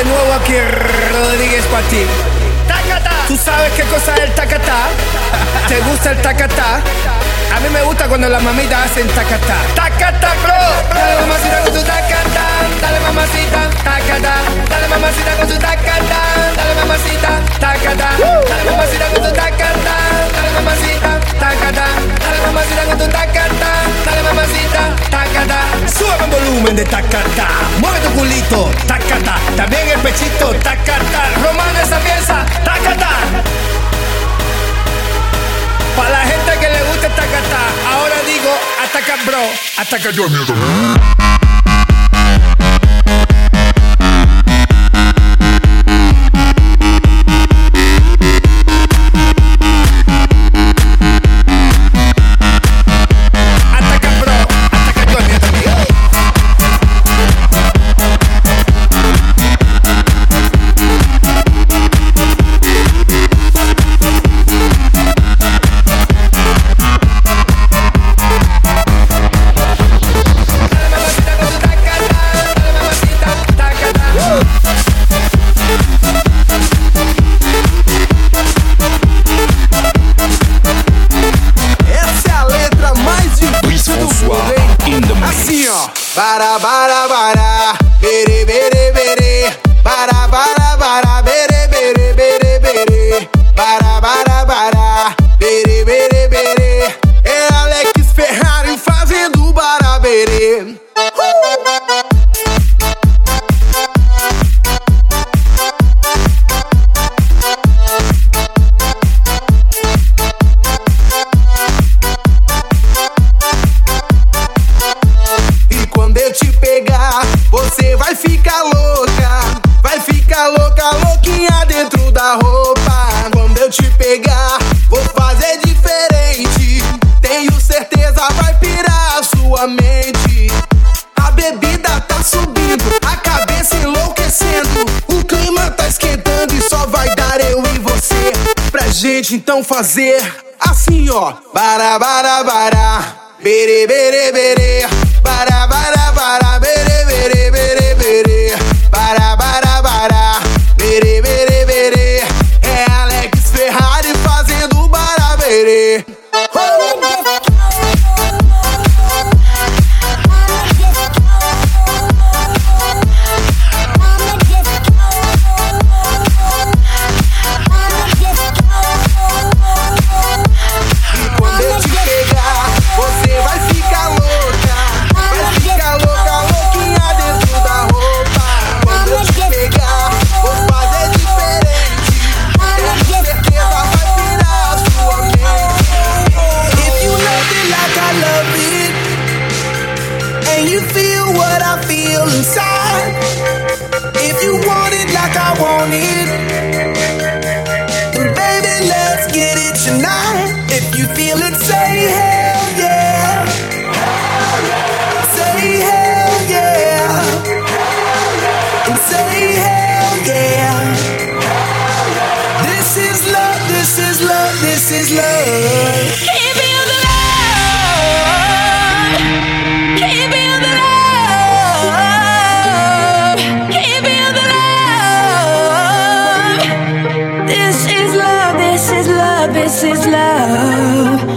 De nuevo aquí Rodríguez para ti. ¡Tacata! ¿Tú sabes qué cosa es el tacatá? ¿Te gusta el tacatá? A mí me gusta cuando las mamitas hacen tacatá. ¡Tacatá, bro! Tu tacatá dale mamacita, tacata. Dale mamacita con su tacata. Dale mamacita, tacata. Dale mamacita con su tacata. Dale mamacita, tacata. Dale mamacita con tu tacata. Dale mamacita, tacata. Sube el volumen de tacata. Mueve tu culito, tacata. También el pechito, tacata. Romana esa pieza, tacata. Para la gente que le gusta tacata, ahora digo ataca bro, ataca yo miedo. fazer assim ó. Bara, bara, bara. is love.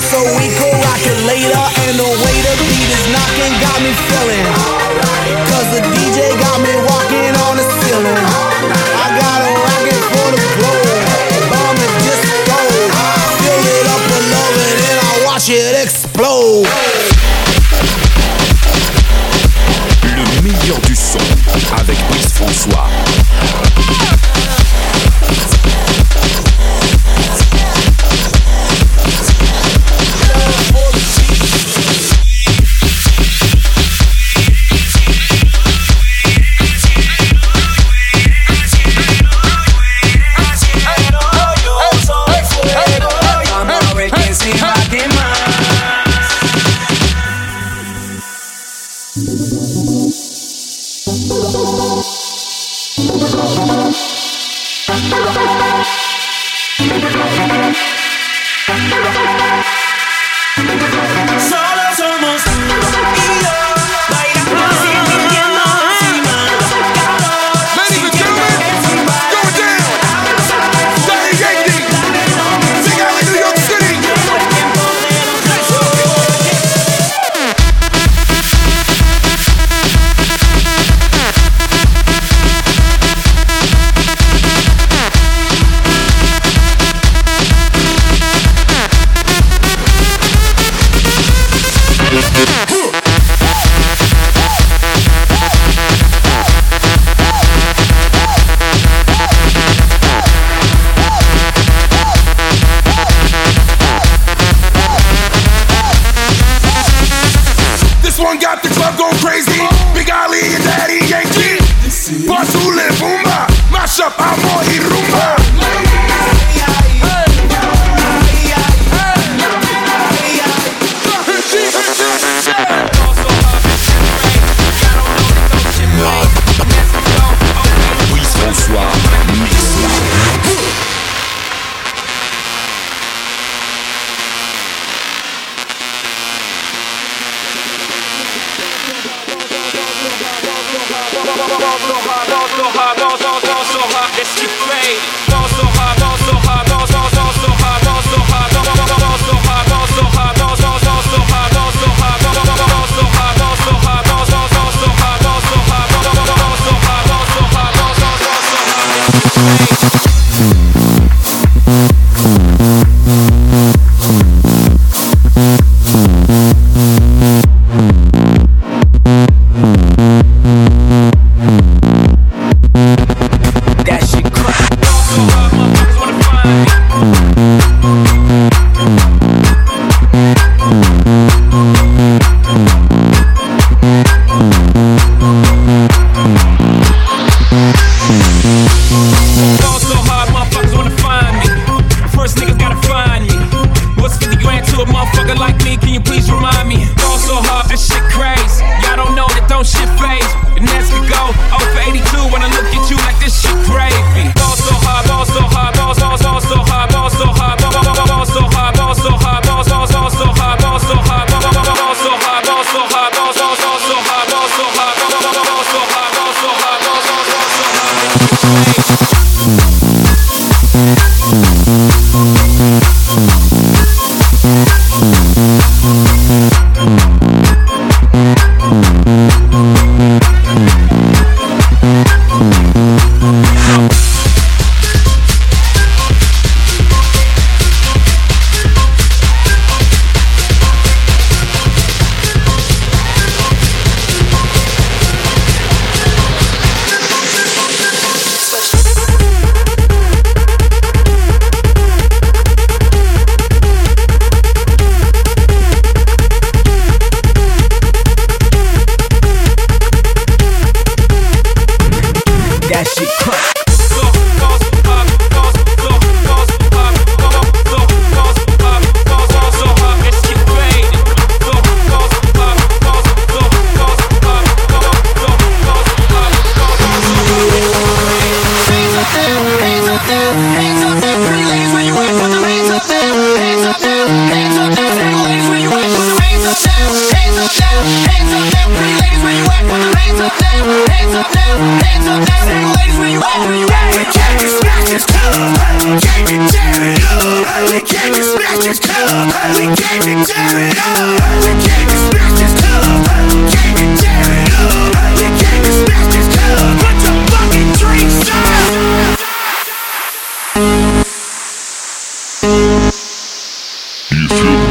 so we go rock it later. And the way the beat is knocking got me feeling.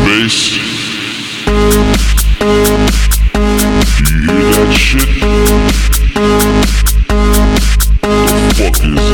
Bass? You hear that shit? The fuck is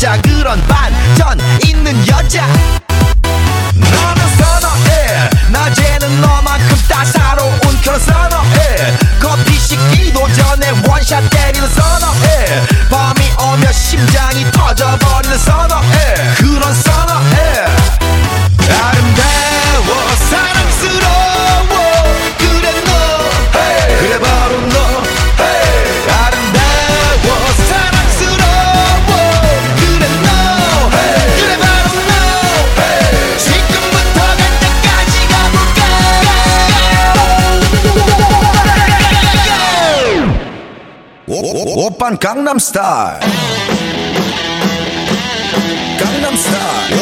자 그런 바 오빤 강남스타일 강남스타일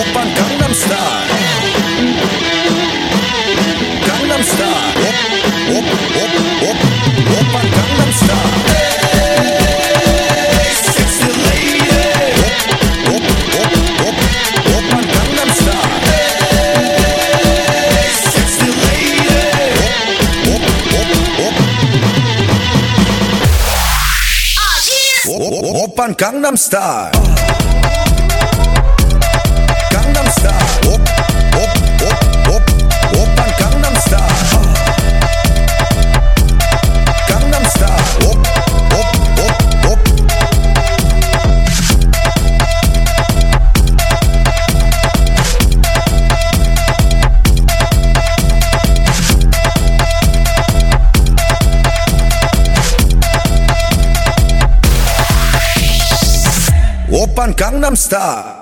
오빤 강남스타일 강남스타일 Gangnam Style. Gangnam Style. Oppan Gangnam Style.